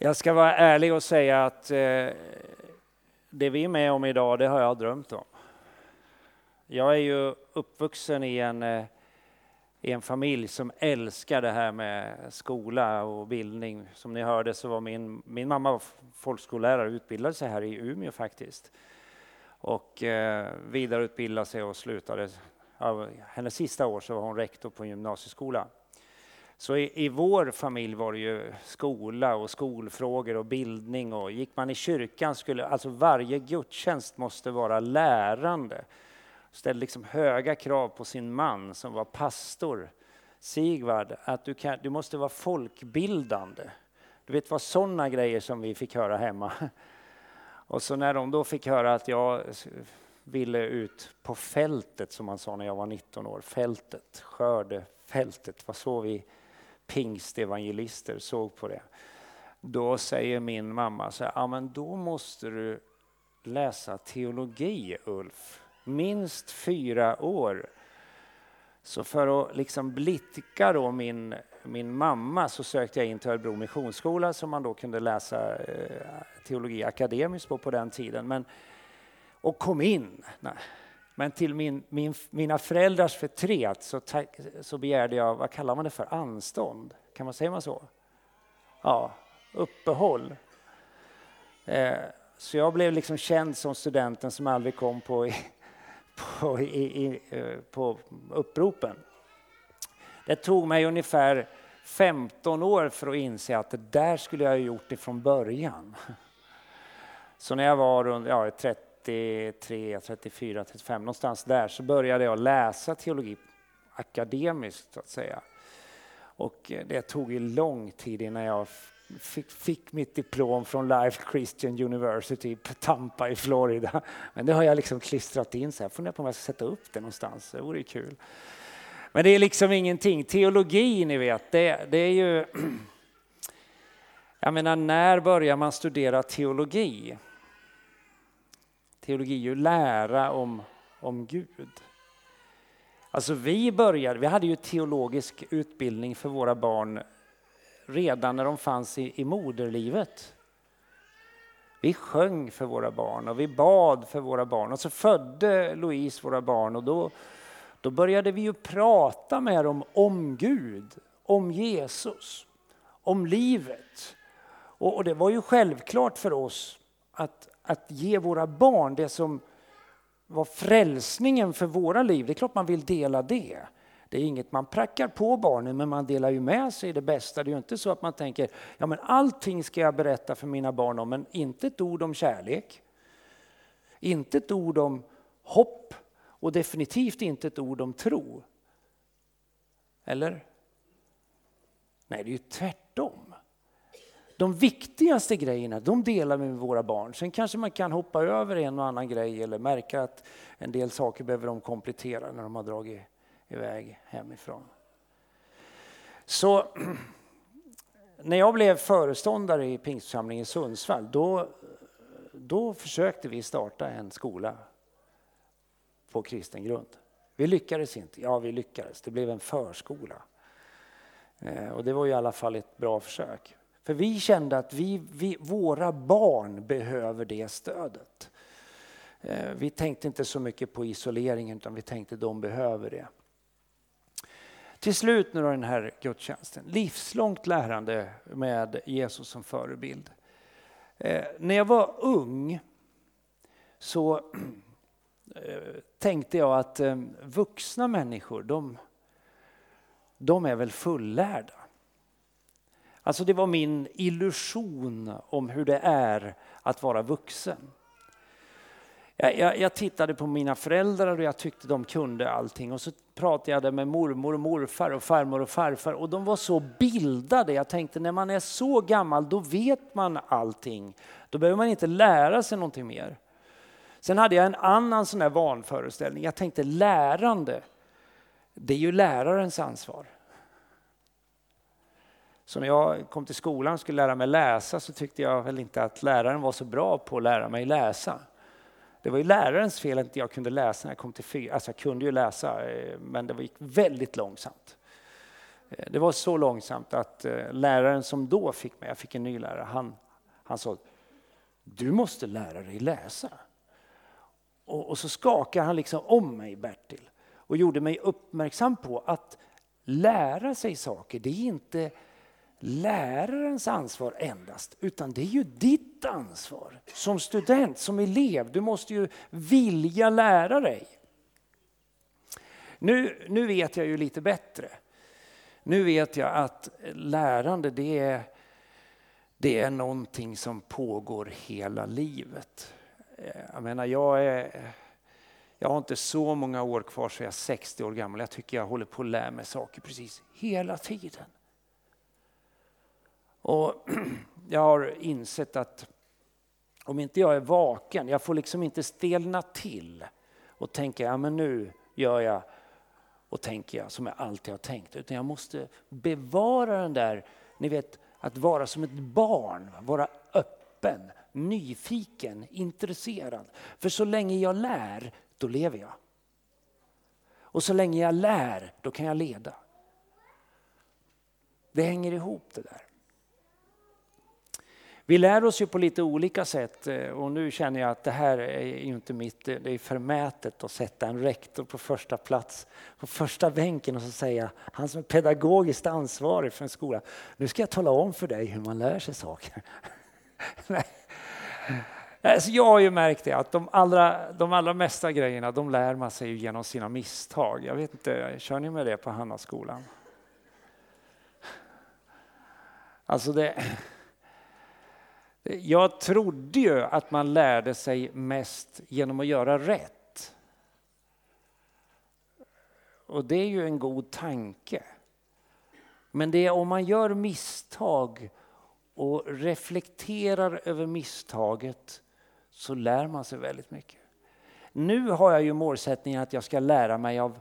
Jag ska vara ärlig och säga att eh, det vi är med om idag, det har jag drömt om. Jag är ju uppvuxen i en, eh, i en familj som älskar det här med skola och bildning. Som ni hörde så var min, min mamma var folkskollärare och utbildade sig här i Umeå faktiskt. Och eh, vidareutbildade sig och slutade. Ja, hennes sista år så var hon rektor på en gymnasieskola. Så i, i, vår familj var det ju skola och skolfrågor och bildning och gick man i kyrkan skulle, alltså varje gudstjänst måste vara lärande. Ställde liksom höga krav på sin man som var pastor, Sigvard, att du, kan, du måste vara folkbildande. Du vet vad sådana grejer som vi fick höra hemma. Och så när de då fick höra att jag ville ut på fältet, som man sa när jag var 19 år, fältet, skördefältet, var så vi pingstevangelister såg på det. Då säger min mamma så här, ja men då måste du läsa teologi Ulf, minst fyra år. Så för att liksom blidka då min, min mamma så sökte jag in till Örebro Missionsskola som man då kunde läsa eh, teologi akademiskt på på den tiden. Men, och kom in. Nej. Men till min, min, mina föräldrars förtret så, så begärde jag, vad kallar man det för, anstånd? Kan man säga så? Ja, uppehåll. Eh, så jag blev liksom känd som studenten som aldrig kom på, på, i, i, eh, på uppropen. Det tog mig ungefär 15 år för att inse att det där skulle jag ha gjort det från början. Så när jag var runt ja, 30 33, 34, 35, någonstans där, så började jag läsa teologi akademiskt, så att säga. Och eh, det tog ju lång tid innan jag fick, fick mitt diplom från Life Christian University på Tampa i Florida. Men det har jag liksom klistrat in så här, funderar på om jag ska sätta upp det någonstans, det vore ju kul. Men det är liksom ingenting. Teologi, ni vet, det, det är ju... Jag menar, när börjar man studera teologi? Teologi är ju lära om, om Gud. Alltså vi började, vi hade ju teologisk utbildning för våra barn redan när de fanns i, i moderlivet. Vi sjöng för våra barn och vi bad för våra barn och så födde Louise våra barn och då, då började vi ju prata med dem om Gud, om Jesus, om livet. Och, och det var ju självklart för oss att att ge våra barn det som var frälsningen för våra liv. Det är klart man vill dela det. Det är inget man prackar på barnen, men man delar ju med sig det bästa. Det är ju inte så att man tänker, ja men allting ska jag berätta för mina barn om, men inte ett ord om kärlek. Inte ett ord om hopp och definitivt inte ett ord om tro. Eller? Nej, det är ju tvärtom. De viktigaste grejerna, de delar vi med våra barn. Sen kanske man kan hoppa över en och annan grej eller märka att en del saker behöver de komplettera när de har dragit iväg hemifrån. Så när jag blev föreståndare i pingstförsamlingen i Sundsvall, då, då försökte vi starta en skola på kristen grund. Vi lyckades inte. Ja, vi lyckades. Det blev en förskola. Eh, och det var i alla fall ett bra försök. För vi kände att vi, vi, våra barn behöver det stödet. Eh, vi tänkte inte så mycket på isoleringen utan vi tänkte att de behöver det. Till slut nu då den här gudstjänsten, livslångt lärande med Jesus som förebild. Eh, när jag var ung så eh, tänkte jag att eh, vuxna människor, de, de är väl fullärda. Alltså det var min illusion om hur det är att vara vuxen. Jag, jag, jag, tittade på mina föräldrar och jag tyckte de kunde allting. Och så pratade jag med mormor och morfar och farmor och farfar och de var så bildade. Jag tänkte när man är så gammal då vet man allting. Då behöver man inte lära sig någonting mer. Sen hade jag en annan sån här vanföreställning. Jag tänkte lärande, det är ju lärarens ansvar. Så när jag kom till skolan och skulle lära mig läsa så tyckte jag väl inte att läraren var så bra på att lära mig läsa. Det var ju lärarens fel att inte jag kunde läsa när jag kom till fyra. Alltså jag kunde ju läsa, eh, men det gick väldigt långsamt. Eh, det var så långsamt att eh, läraren som då fick mig, jag fick en ny lärare, han, han sa du måste lära dig läsa. Och, och så skakade han liksom om mig, Bertil, och gjorde mig uppmärksam på att lära sig saker, det är inte lärarens ansvar endast, utan det är ju ditt ansvar som student, som elev. Du måste ju vilja lära dig. Nu, nu vet jag ju lite bättre. Nu vet jag att lärande det är, det är någonting som pågår hela livet. Eh, jag menar, jag, är, jag har inte så många år kvar så jag är 60 år gammal. Jag tycker jag håller på att lära mig saker precis hela tiden. Och jag har insett att om inte jag är vaken, jag får liksom inte stelna till och tänka, ja men nu gör jag och tänker jag som jag alltid har tänkt. Utan jag måste bevara den där, ni vet, att vara som ett barn, vara öppen, nyfiken, intresserad. För så länge jag lär, då lever jag. Och så länge jag lär, då kan jag leda. Det hänger ihop det där. Vi lär oss ju på lite olika sätt eh, och nu känner jag att det här är ju inte mitt, eh, det är förmätet att sätta en rektor på första plats, på första bänken och så säga, han som är pedagogiskt ansvarig för en skola, nu ska jag tala om för dig hur man lär sig saker. Alltså jag har ju märkt det att de allra, de allra mesta grejerna de lär man sig genom sina misstag. Jag vet inte, kör ni med det på Hannaskolan? Alltså det, jag trodde ju att man lärde sig mest genom att göra rätt. Och det är ju en god tanke. Men det är om man gör misstag och reflekterar över misstaget så lär man sig väldigt mycket. Nu har jag ju målsättningen att jag ska lära mig av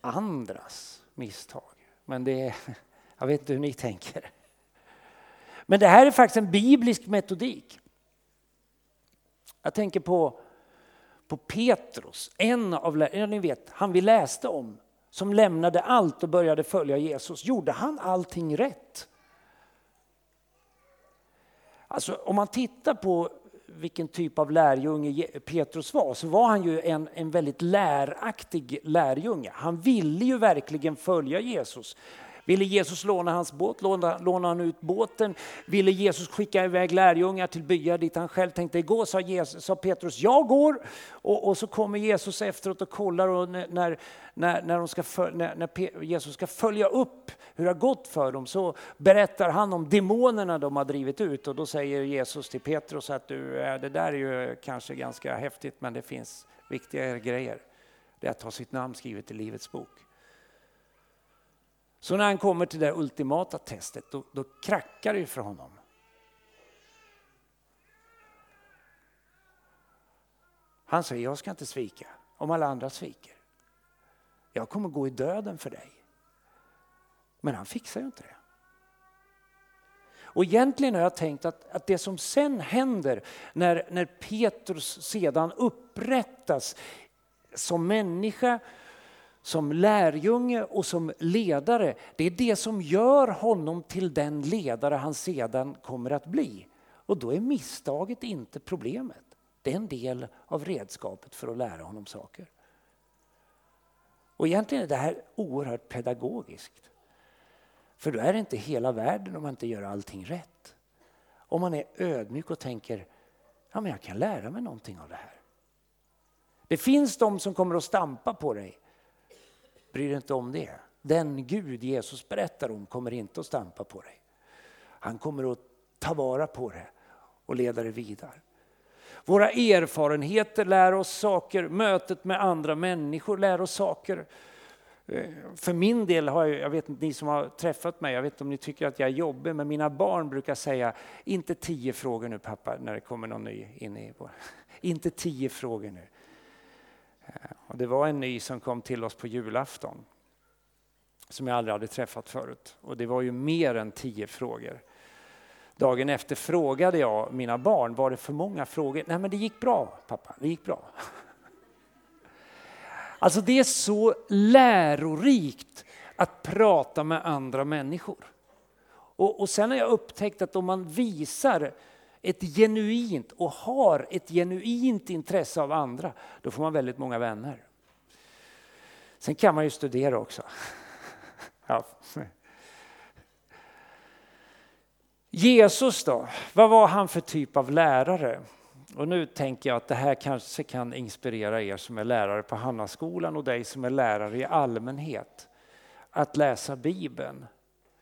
andras misstag. Men det är, jag vet inte hur ni tänker. Men det här är faktiskt en biblisk metodik. Jag tänker på, på Petrus, en av ja, ni vet, han vi läste om, som lämnade allt och började följa Jesus. Gjorde han allting rätt? Alltså om man tittar på vilken typ av lärjunge Petrus var så var han ju en, en väldigt läraktig lärjunge. Han ville ju verkligen följa Jesus. Ville Jesus låna hans båt, lånade han ut båten. Ville Jesus skicka iväg lärjungar till byar dit han själv tänkte gå, sa, Jesus, sa Petrus, jag går. Och, och, så kommer Jesus efteråt och kollar och när, när, när, de ska när, när Jesus ska följa upp hur det har gått för dem så berättar han om demonerna de har drivit ut och då säger Jesus till Petrus att du, eh, det där är ju kanske ganska häftigt men det finns viktigare grejer. Det är att ha sitt namn skrivet i Livets bok. Så när han kommer till det ultimata testet, då, då krackar det för honom. Han säger, jag ska inte svika om alla andra sviker. Jag kommer gå i döden för dig. Men han fixar ju inte det. Och egentligen har jag tänkt att, att det som sen händer när, när Petrus sedan upprättas som människa som lärjunge och som ledare, det är det som gör honom till den ledare han sedan kommer att bli. Och då är misstaget inte problemet. Det är en del av redskapet för att lära honom saker. Och egentligen är det här oerhört pedagogiskt. För då är det inte hela världen om man inte gör allting rätt. Om man är ödmjuk och tänker, ja men jag kan lära mig någonting av det här. Det finns de som kommer att stampa på dig. Bry dig inte om det. Den Gud Jesus berättar om kommer inte att stampa på dig. Han kommer att ta vara på det och leda dig vidare. Våra erfarenheter lär oss saker, mötet med andra människor lär oss saker. Eh, för min del har jag, jag vet inte ni som har träffat mig, jag vet inte om ni tycker att jag är jobbig, men mina barn brukar säga, inte tio frågor nu pappa, när det kommer någon ny in i vår. Inte tio frågor nu. Eh, och det var en ny som kom till oss på julafton som jag aldrig hade träffat förut. Och det var ju mer än tio frågor. Dagen efter frågade jag mina barn, var det för många frågor? Nej men det gick bra pappa, det gick bra. Alltså det är så lärorikt att prata med andra människor. Och, och sen har jag upptäckt att om man visar ett genuint och har ett genuint intresse av andra, då får man väldigt många vänner. Sen kan man ju studera också. Ja. Jesus då, vad var han för typ av lärare? Och nu tänker jag att det här kanske kan inspirera er som är lärare på Hannaskolan och dig som är lärare i allmänhet. Att läsa Bibeln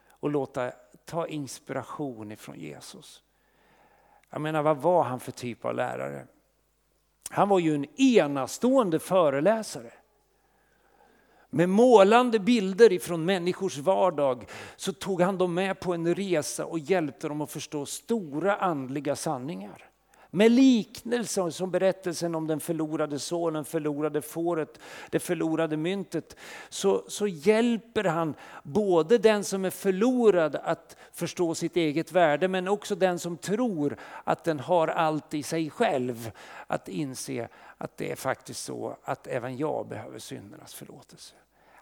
och låta ta inspiration ifrån Jesus. Jag menar, vad var han för typ av lärare? Han var ju en enastående föreläsare. Med målande bilder ifrån människors vardag så tog han dem med på en resa och hjälpte dem att förstå stora andliga sanningar. Med liknelser som berättelsen om den förlorade sonen, förlorade fåret, det förlorade myntet. Så, så hjälper han både den som är förlorad att förstå sitt eget värde men också den som tror att den har allt i sig själv. Att inse att det är faktiskt så att även jag behöver syndernas förlåtelse.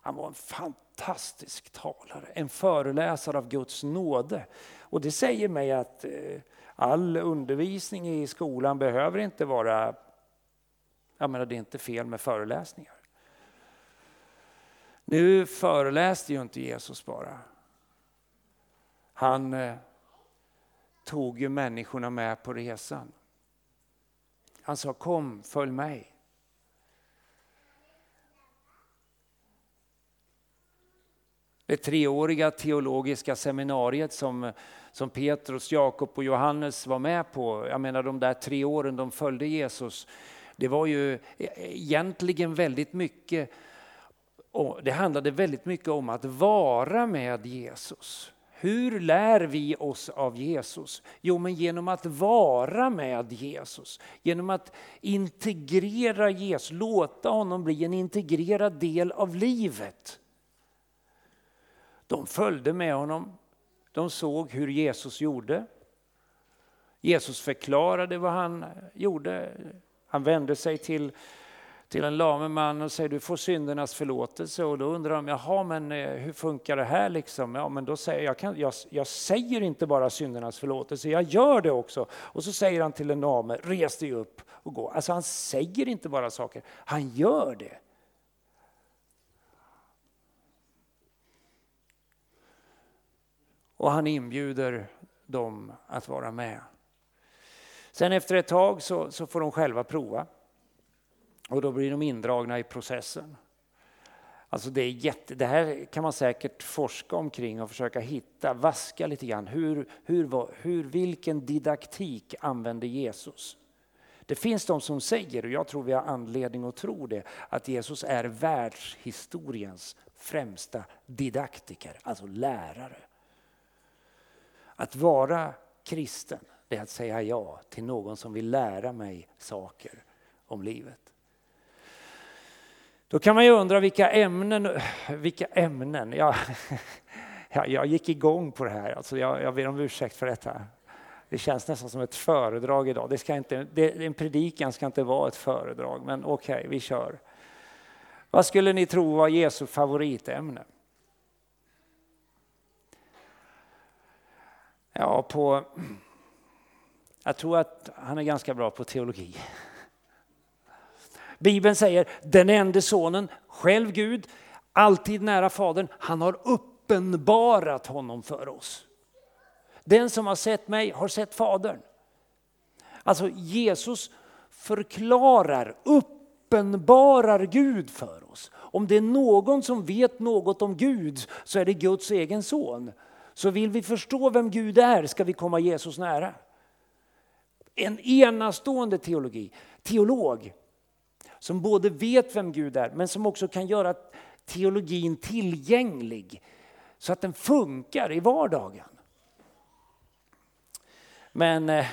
Han var en fantastisk talare, en föreläsare av Guds nåde. Och det säger mig att eh, all undervisning i skolan behöver inte vara, jag menar det är inte fel med föreläsningar. Nu föreläste ju inte Jesus bara. Han eh, tog ju människorna med på resan. Han sa kom, följ mig. Det treåriga teologiska seminariet som som Petrus, Jakob och Johannes var med på. Jag menar de där tre åren de följde Jesus. Det var ju e, egentligen väldigt mycket, det handlade väldigt mycket om att vara med Jesus. Hur lär vi oss av Jesus? Jo, men genom att vara med Jesus. Genom att integrera Jesus, låta honom bli en integrerad del av livet. De följde med honom de såg hur Jesus gjorde. Jesus förklarade vad han gjorde. Han vände sig till, till en lame man och säger du får syndernas förlåtelse. Och då undrar de, jaha men eh, hur funkar det här liksom? Ja men då säger jag, kan, jag, jag säger inte bara syndernas förlåtelse, jag gör det också. Och så säger han till en lame, res dig upp och gå. Alltså han säger inte bara saker, han gör det. Och han inbjuder dem att vara med. Sen efter ett tag så, så får de själva prova. Och då blir de indragna i processen. Alltså det, är jätte, det här kan man säkert forska omkring och försöka hitta, vaska lite grann. Hur, hur, hur, vilken didaktik använde Jesus? Det finns de som säger, och jag tror vi har anledning att tro det, att Jesus är världshistoriens främsta didaktiker, alltså lärare. Att vara kristen, det är att säga ja till någon som vill lära mig saker om livet. Då kan man ju undra vilka ämnen, vilka ämnen, ja, jag gick igång på det här, alltså jag, jag ber om ursäkt för detta. Det känns nästan som ett föredrag idag. Det ska inte, det, en predikan ska inte vara ett föredrag, men okej, okay, vi kör. Vad skulle ni tro var Jesu favoritämne? Ja, på... Jag tror att han är ganska bra på teologi. Bibeln säger den enda sonen, själv Gud, alltid nära Fadern, han har uppenbarat honom för oss. Den som har sett mig har sett Fadern. Alltså Jesus förklarar, uppenbarar Gud för oss. Om det är någon som vet något om Gud så är det Guds egen son. Så vill vi förstå vem Gud är ska vi komma Jesus nära. En enastående teologi, teolog som både vet vem Gud är men som också kan göra teologin tillgänglig så att den funkar i vardagen. Men eh,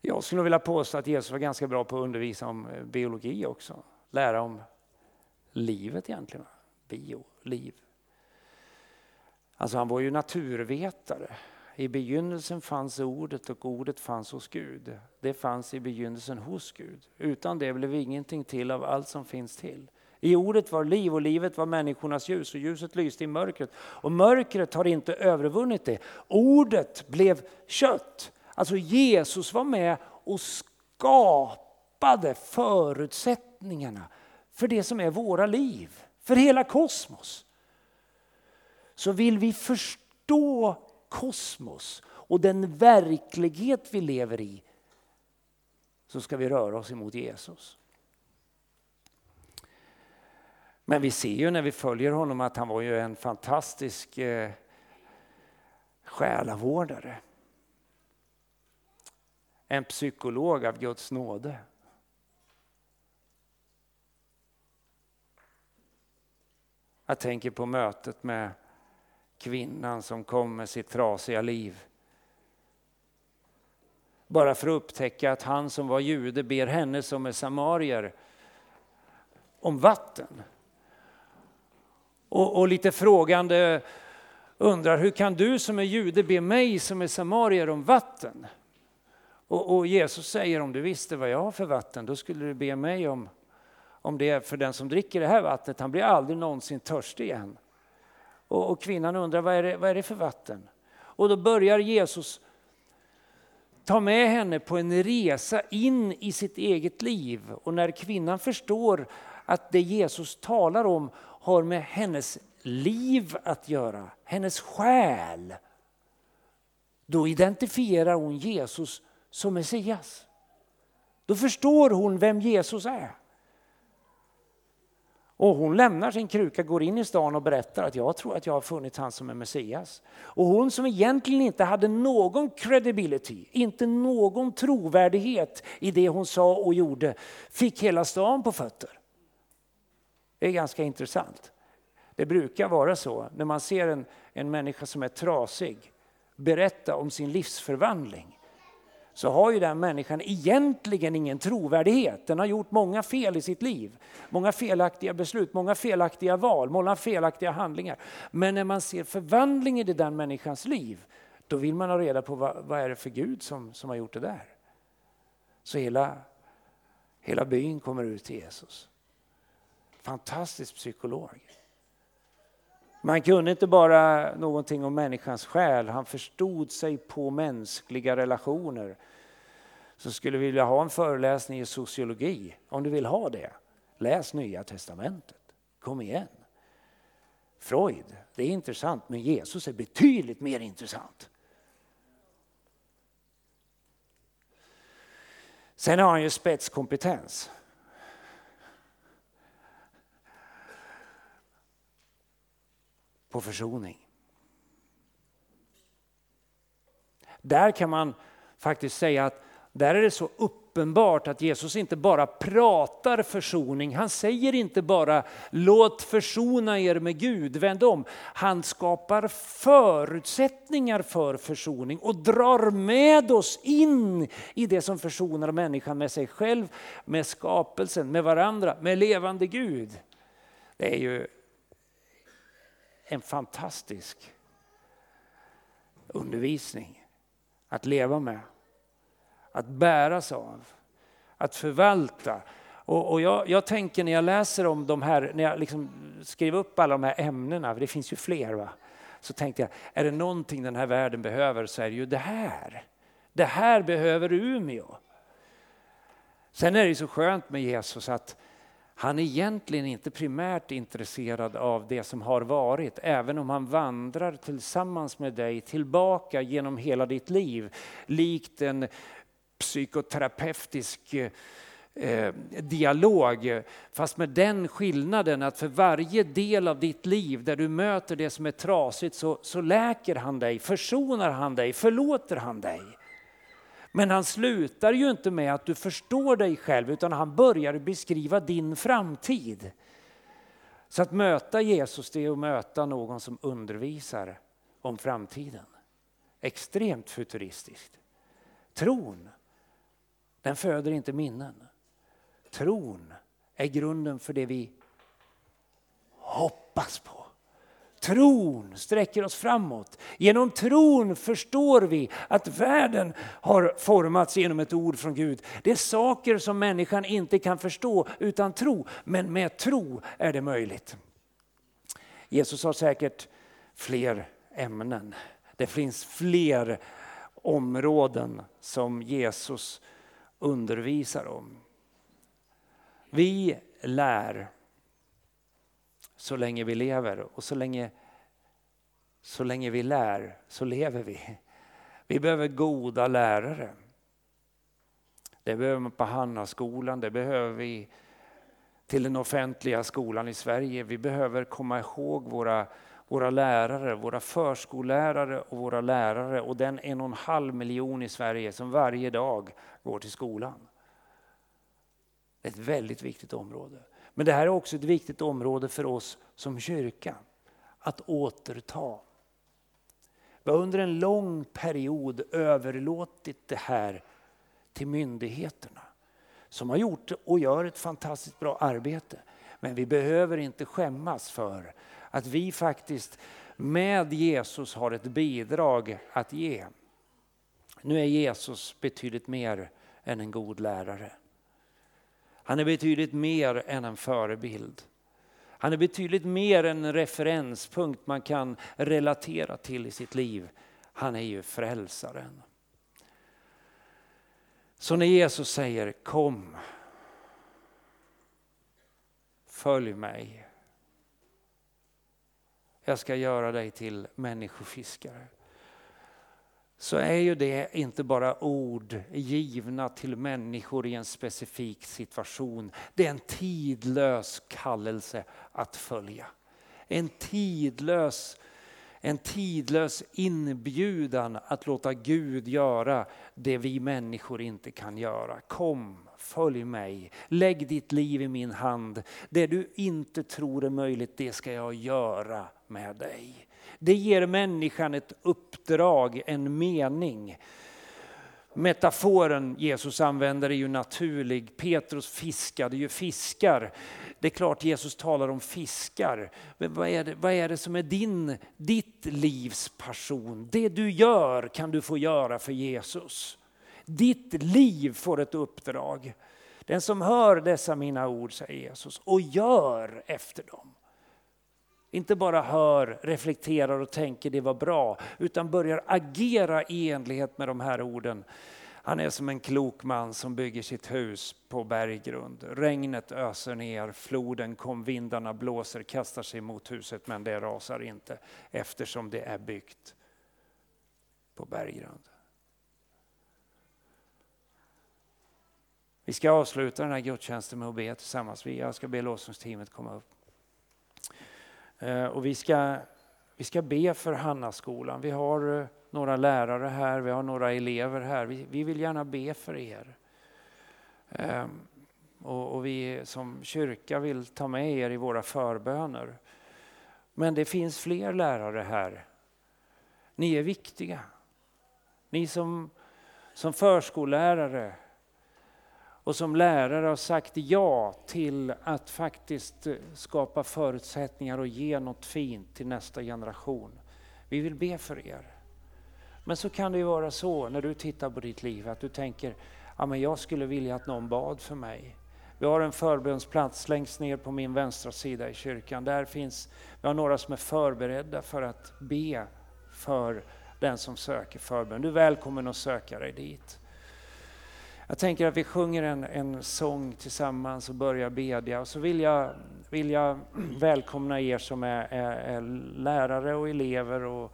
jag skulle vilja påstå att Jesus var ganska bra på att undervisa om eh, biologi också. Lära om livet egentligen. Bio, liv. Alltså han var ju naturvetare. I begynnelsen fanns ordet och ordet fanns hos Gud. Det fanns i begynnelsen hos Gud. Utan det blev ingenting till av allt som finns till. I ordet var liv och livet var människornas ljus och ljuset lyste i mörkret. Och mörkret har inte övervunnit det. Ordet blev kött. Alltså Jesus var med och skapade förutsättningarna för det som är våra liv, för hela kosmos. Så vill vi förstå kosmos och den verklighet vi lever i så ska vi röra oss emot Jesus. Men vi ser ju när vi följer honom att han var ju en fantastisk eh, själavårdare. En psykolog av Guds nåde. Jag tänker på mötet med kvinnan som kom med sitt trasiga liv. Bara för att upptäcka att han som var jude ber henne som är samarier om vatten. Och, och lite frågande undrar, hur kan du som är jude be mig som är samarier om vatten? Och, och, Jesus säger, om du visste vad jag har för vatten, då skulle du be mig om, om det. För den som dricker det här vattnet, han blir aldrig någonsin törstig igen. Och, och kvinnan undrar, vad är, det, vad är det för vatten? Och då börjar Jesus ta med henne på en resa in i sitt eget liv. Och när kvinnan förstår att det Jesus talar om har med hennes liv att göra, hennes själ. Då identifierar hon Jesus som Messias. Då förstår hon vem Jesus är. Och hon lämnar sin kruka, går in i stan och berättar att jag tror att jag har funnit han som är Messias. Och hon som egentligen inte hade någon credibility, inte någon trovärdighet i det hon sa och gjorde, fick hela stan på fötter. Det är ganska intressant. Det brukar vara så när man ser en, en människa som är trasig berätta om sin livsförvandling så har ju den människan egentligen ingen trovärdighet. Den har gjort många fel i sitt liv. Många felaktiga beslut, många felaktiga val, många felaktiga handlingar. Men när man ser förvandlingen i den människans liv, då vill man ha reda på vad, vad är det för Gud som, som har gjort det där. Så hela, hela byn kommer ut till Jesus. Fantastisk psykolog. Man kunde inte bara någonting om människans själ, han förstod sig på mänskliga relationer. Så skulle vi vilja ha en föreläsning i sociologi, om du vill ha det, läs Nya Testamentet. Kom igen. Freud, det är intressant, men Jesus är betydligt mer intressant. Sen har han ju spetskompetens. På försoning. Där kan man faktiskt säga att där är det så uppenbart att Jesus inte bara pratar försoning. Han säger inte bara låt försona er med Gud, vänd om. Han skapar förutsättningar för försoning och drar med oss in i det som försonar människan med sig själv, med skapelsen, med varandra, med levande Gud. Det är ju en fantastisk undervisning att leva med, att bäras av, att förvalta. Och, och jag, jag, tänker när jag läser om de här, när jag liksom skriver upp alla de här ämnena, för det finns ju fler, va? så tänkte jag, är det någonting den här världen behöver så är det ju det här. Det här behöver Umeå. Sen är det ju så skönt med Jesus att han är egentligen inte primärt intresserad av det som har varit, även om han vandrar tillsammans med dig tillbaka genom hela ditt liv, likt en psykoterapeutisk eh, dialog. Fast med den skillnaden att för varje del av ditt liv där du möter det som är trasigt så, så läker han dig, försonar han dig, förlåter han dig. Men han slutar ju inte med att du förstår dig själv utan han börjar beskriva din framtid. Så att möta Jesus det är att möta någon som undervisar om framtiden. Extremt futuristiskt. Tron, den föder inte minnen. Tron är grunden för det vi hoppas på. Tron sträcker oss framåt. Genom tron förstår vi att världen har formats genom ett ord från Gud. Det är saker som människan inte kan förstå utan tro, men med tro är det möjligt. Jesus har säkert fler ämnen. Det finns fler områden som Jesus undervisar om. Vi lär så länge vi lever och så länge, så länge vi lär så lever vi. Vi behöver goda lärare. Det behöver man på Hannaskolan, det behöver vi till den offentliga skolan i Sverige. Vi behöver komma ihåg våra, våra lärare, våra förskollärare och våra lärare och den en och en halv miljon i Sverige som varje dag går till skolan. Det är ett väldigt viktigt område. Men det här är också ett viktigt område för oss som kyrka att återta. Vi har under en lång period överlåtit det här till myndigheterna som har gjort och gör ett fantastiskt bra arbete. Men vi behöver inte skämmas för att vi faktiskt med Jesus har ett bidrag att ge. Nu är Jesus betydligt mer än en god lärare. Han är betydligt mer än en förebild. Han är betydligt mer än en referenspunkt man kan relatera till i sitt liv. Han är ju frälsaren. Så när Jesus säger kom, följ mig. Jag ska göra dig till människofiskare så är ju det inte bara ord givna till människor i en specifik situation. Det är en tidlös kallelse att följa. En tidlös, en tidlös inbjudan att låta Gud göra det vi människor inte kan göra. Kom, följ mig, lägg ditt liv i min hand. Det du inte tror är möjligt, det ska jag göra med dig. Det ger människan ett uppdrag, en mening. Metaforen Jesus använder är ju naturlig. Petrus fiskade ju fiskar. Det är klart Jesus talar om fiskar. Men vad är det, vad är det som är din, ditt livs passion? Det du gör kan du få göra för Jesus. Ditt liv får ett uppdrag. Den som hör dessa mina ord, säger Jesus, och gör efter dem inte bara hör, reflekterar och tänker det var bra, utan börjar agera i enlighet med de här orden. Han är som en klok man som bygger sitt hus på berggrund. Regnet öser ner, floden kom, vindarna blåser, kastar sig mot huset men det rasar inte eftersom det är byggt på berggrund. Vi ska avsluta den här gudstjänsten med att be tillsammans. Jag ska be lovsångsteamet komma upp. Eh, och vi ska, vi ska be för Hannaskolan. Vi har eh, några lärare här, vi har några elever här. Vi, vi vill gärna be för er. Ehm, och, och, vi som kyrka vill ta med er i våra förböner. Men det finns fler lärare här. Ni är viktiga. Ni som, som förskollärare, och som lärare har sagt ja till att faktiskt eh, skapa förutsättningar och ge något fint till nästa generation. Vi vill be för er. Men så kan det ju vara så när du tittar på ditt liv att du tänker, ja men jag skulle vilja att någon bad för mig. Vi har en förbönsplats längst ner på min vänstra sida i kyrkan. Där finns, vi har några som är förberedda för att be för den som söker förbön. Du är välkommen att söka dig dit. Jag tänker att vi sjunger en, en sång tillsammans och börjar bedja. Och så vill jag, vill jag välkomna er som är, är, är lärare och elever och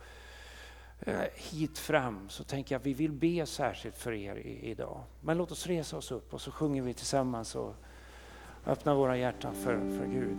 eh, hit fram. Så tänker jag att vi vill be särskilt för er i, idag. Men låt oss resa oss upp och så sjunger vi tillsammans och öppnar våra hjärtan för, för Gud.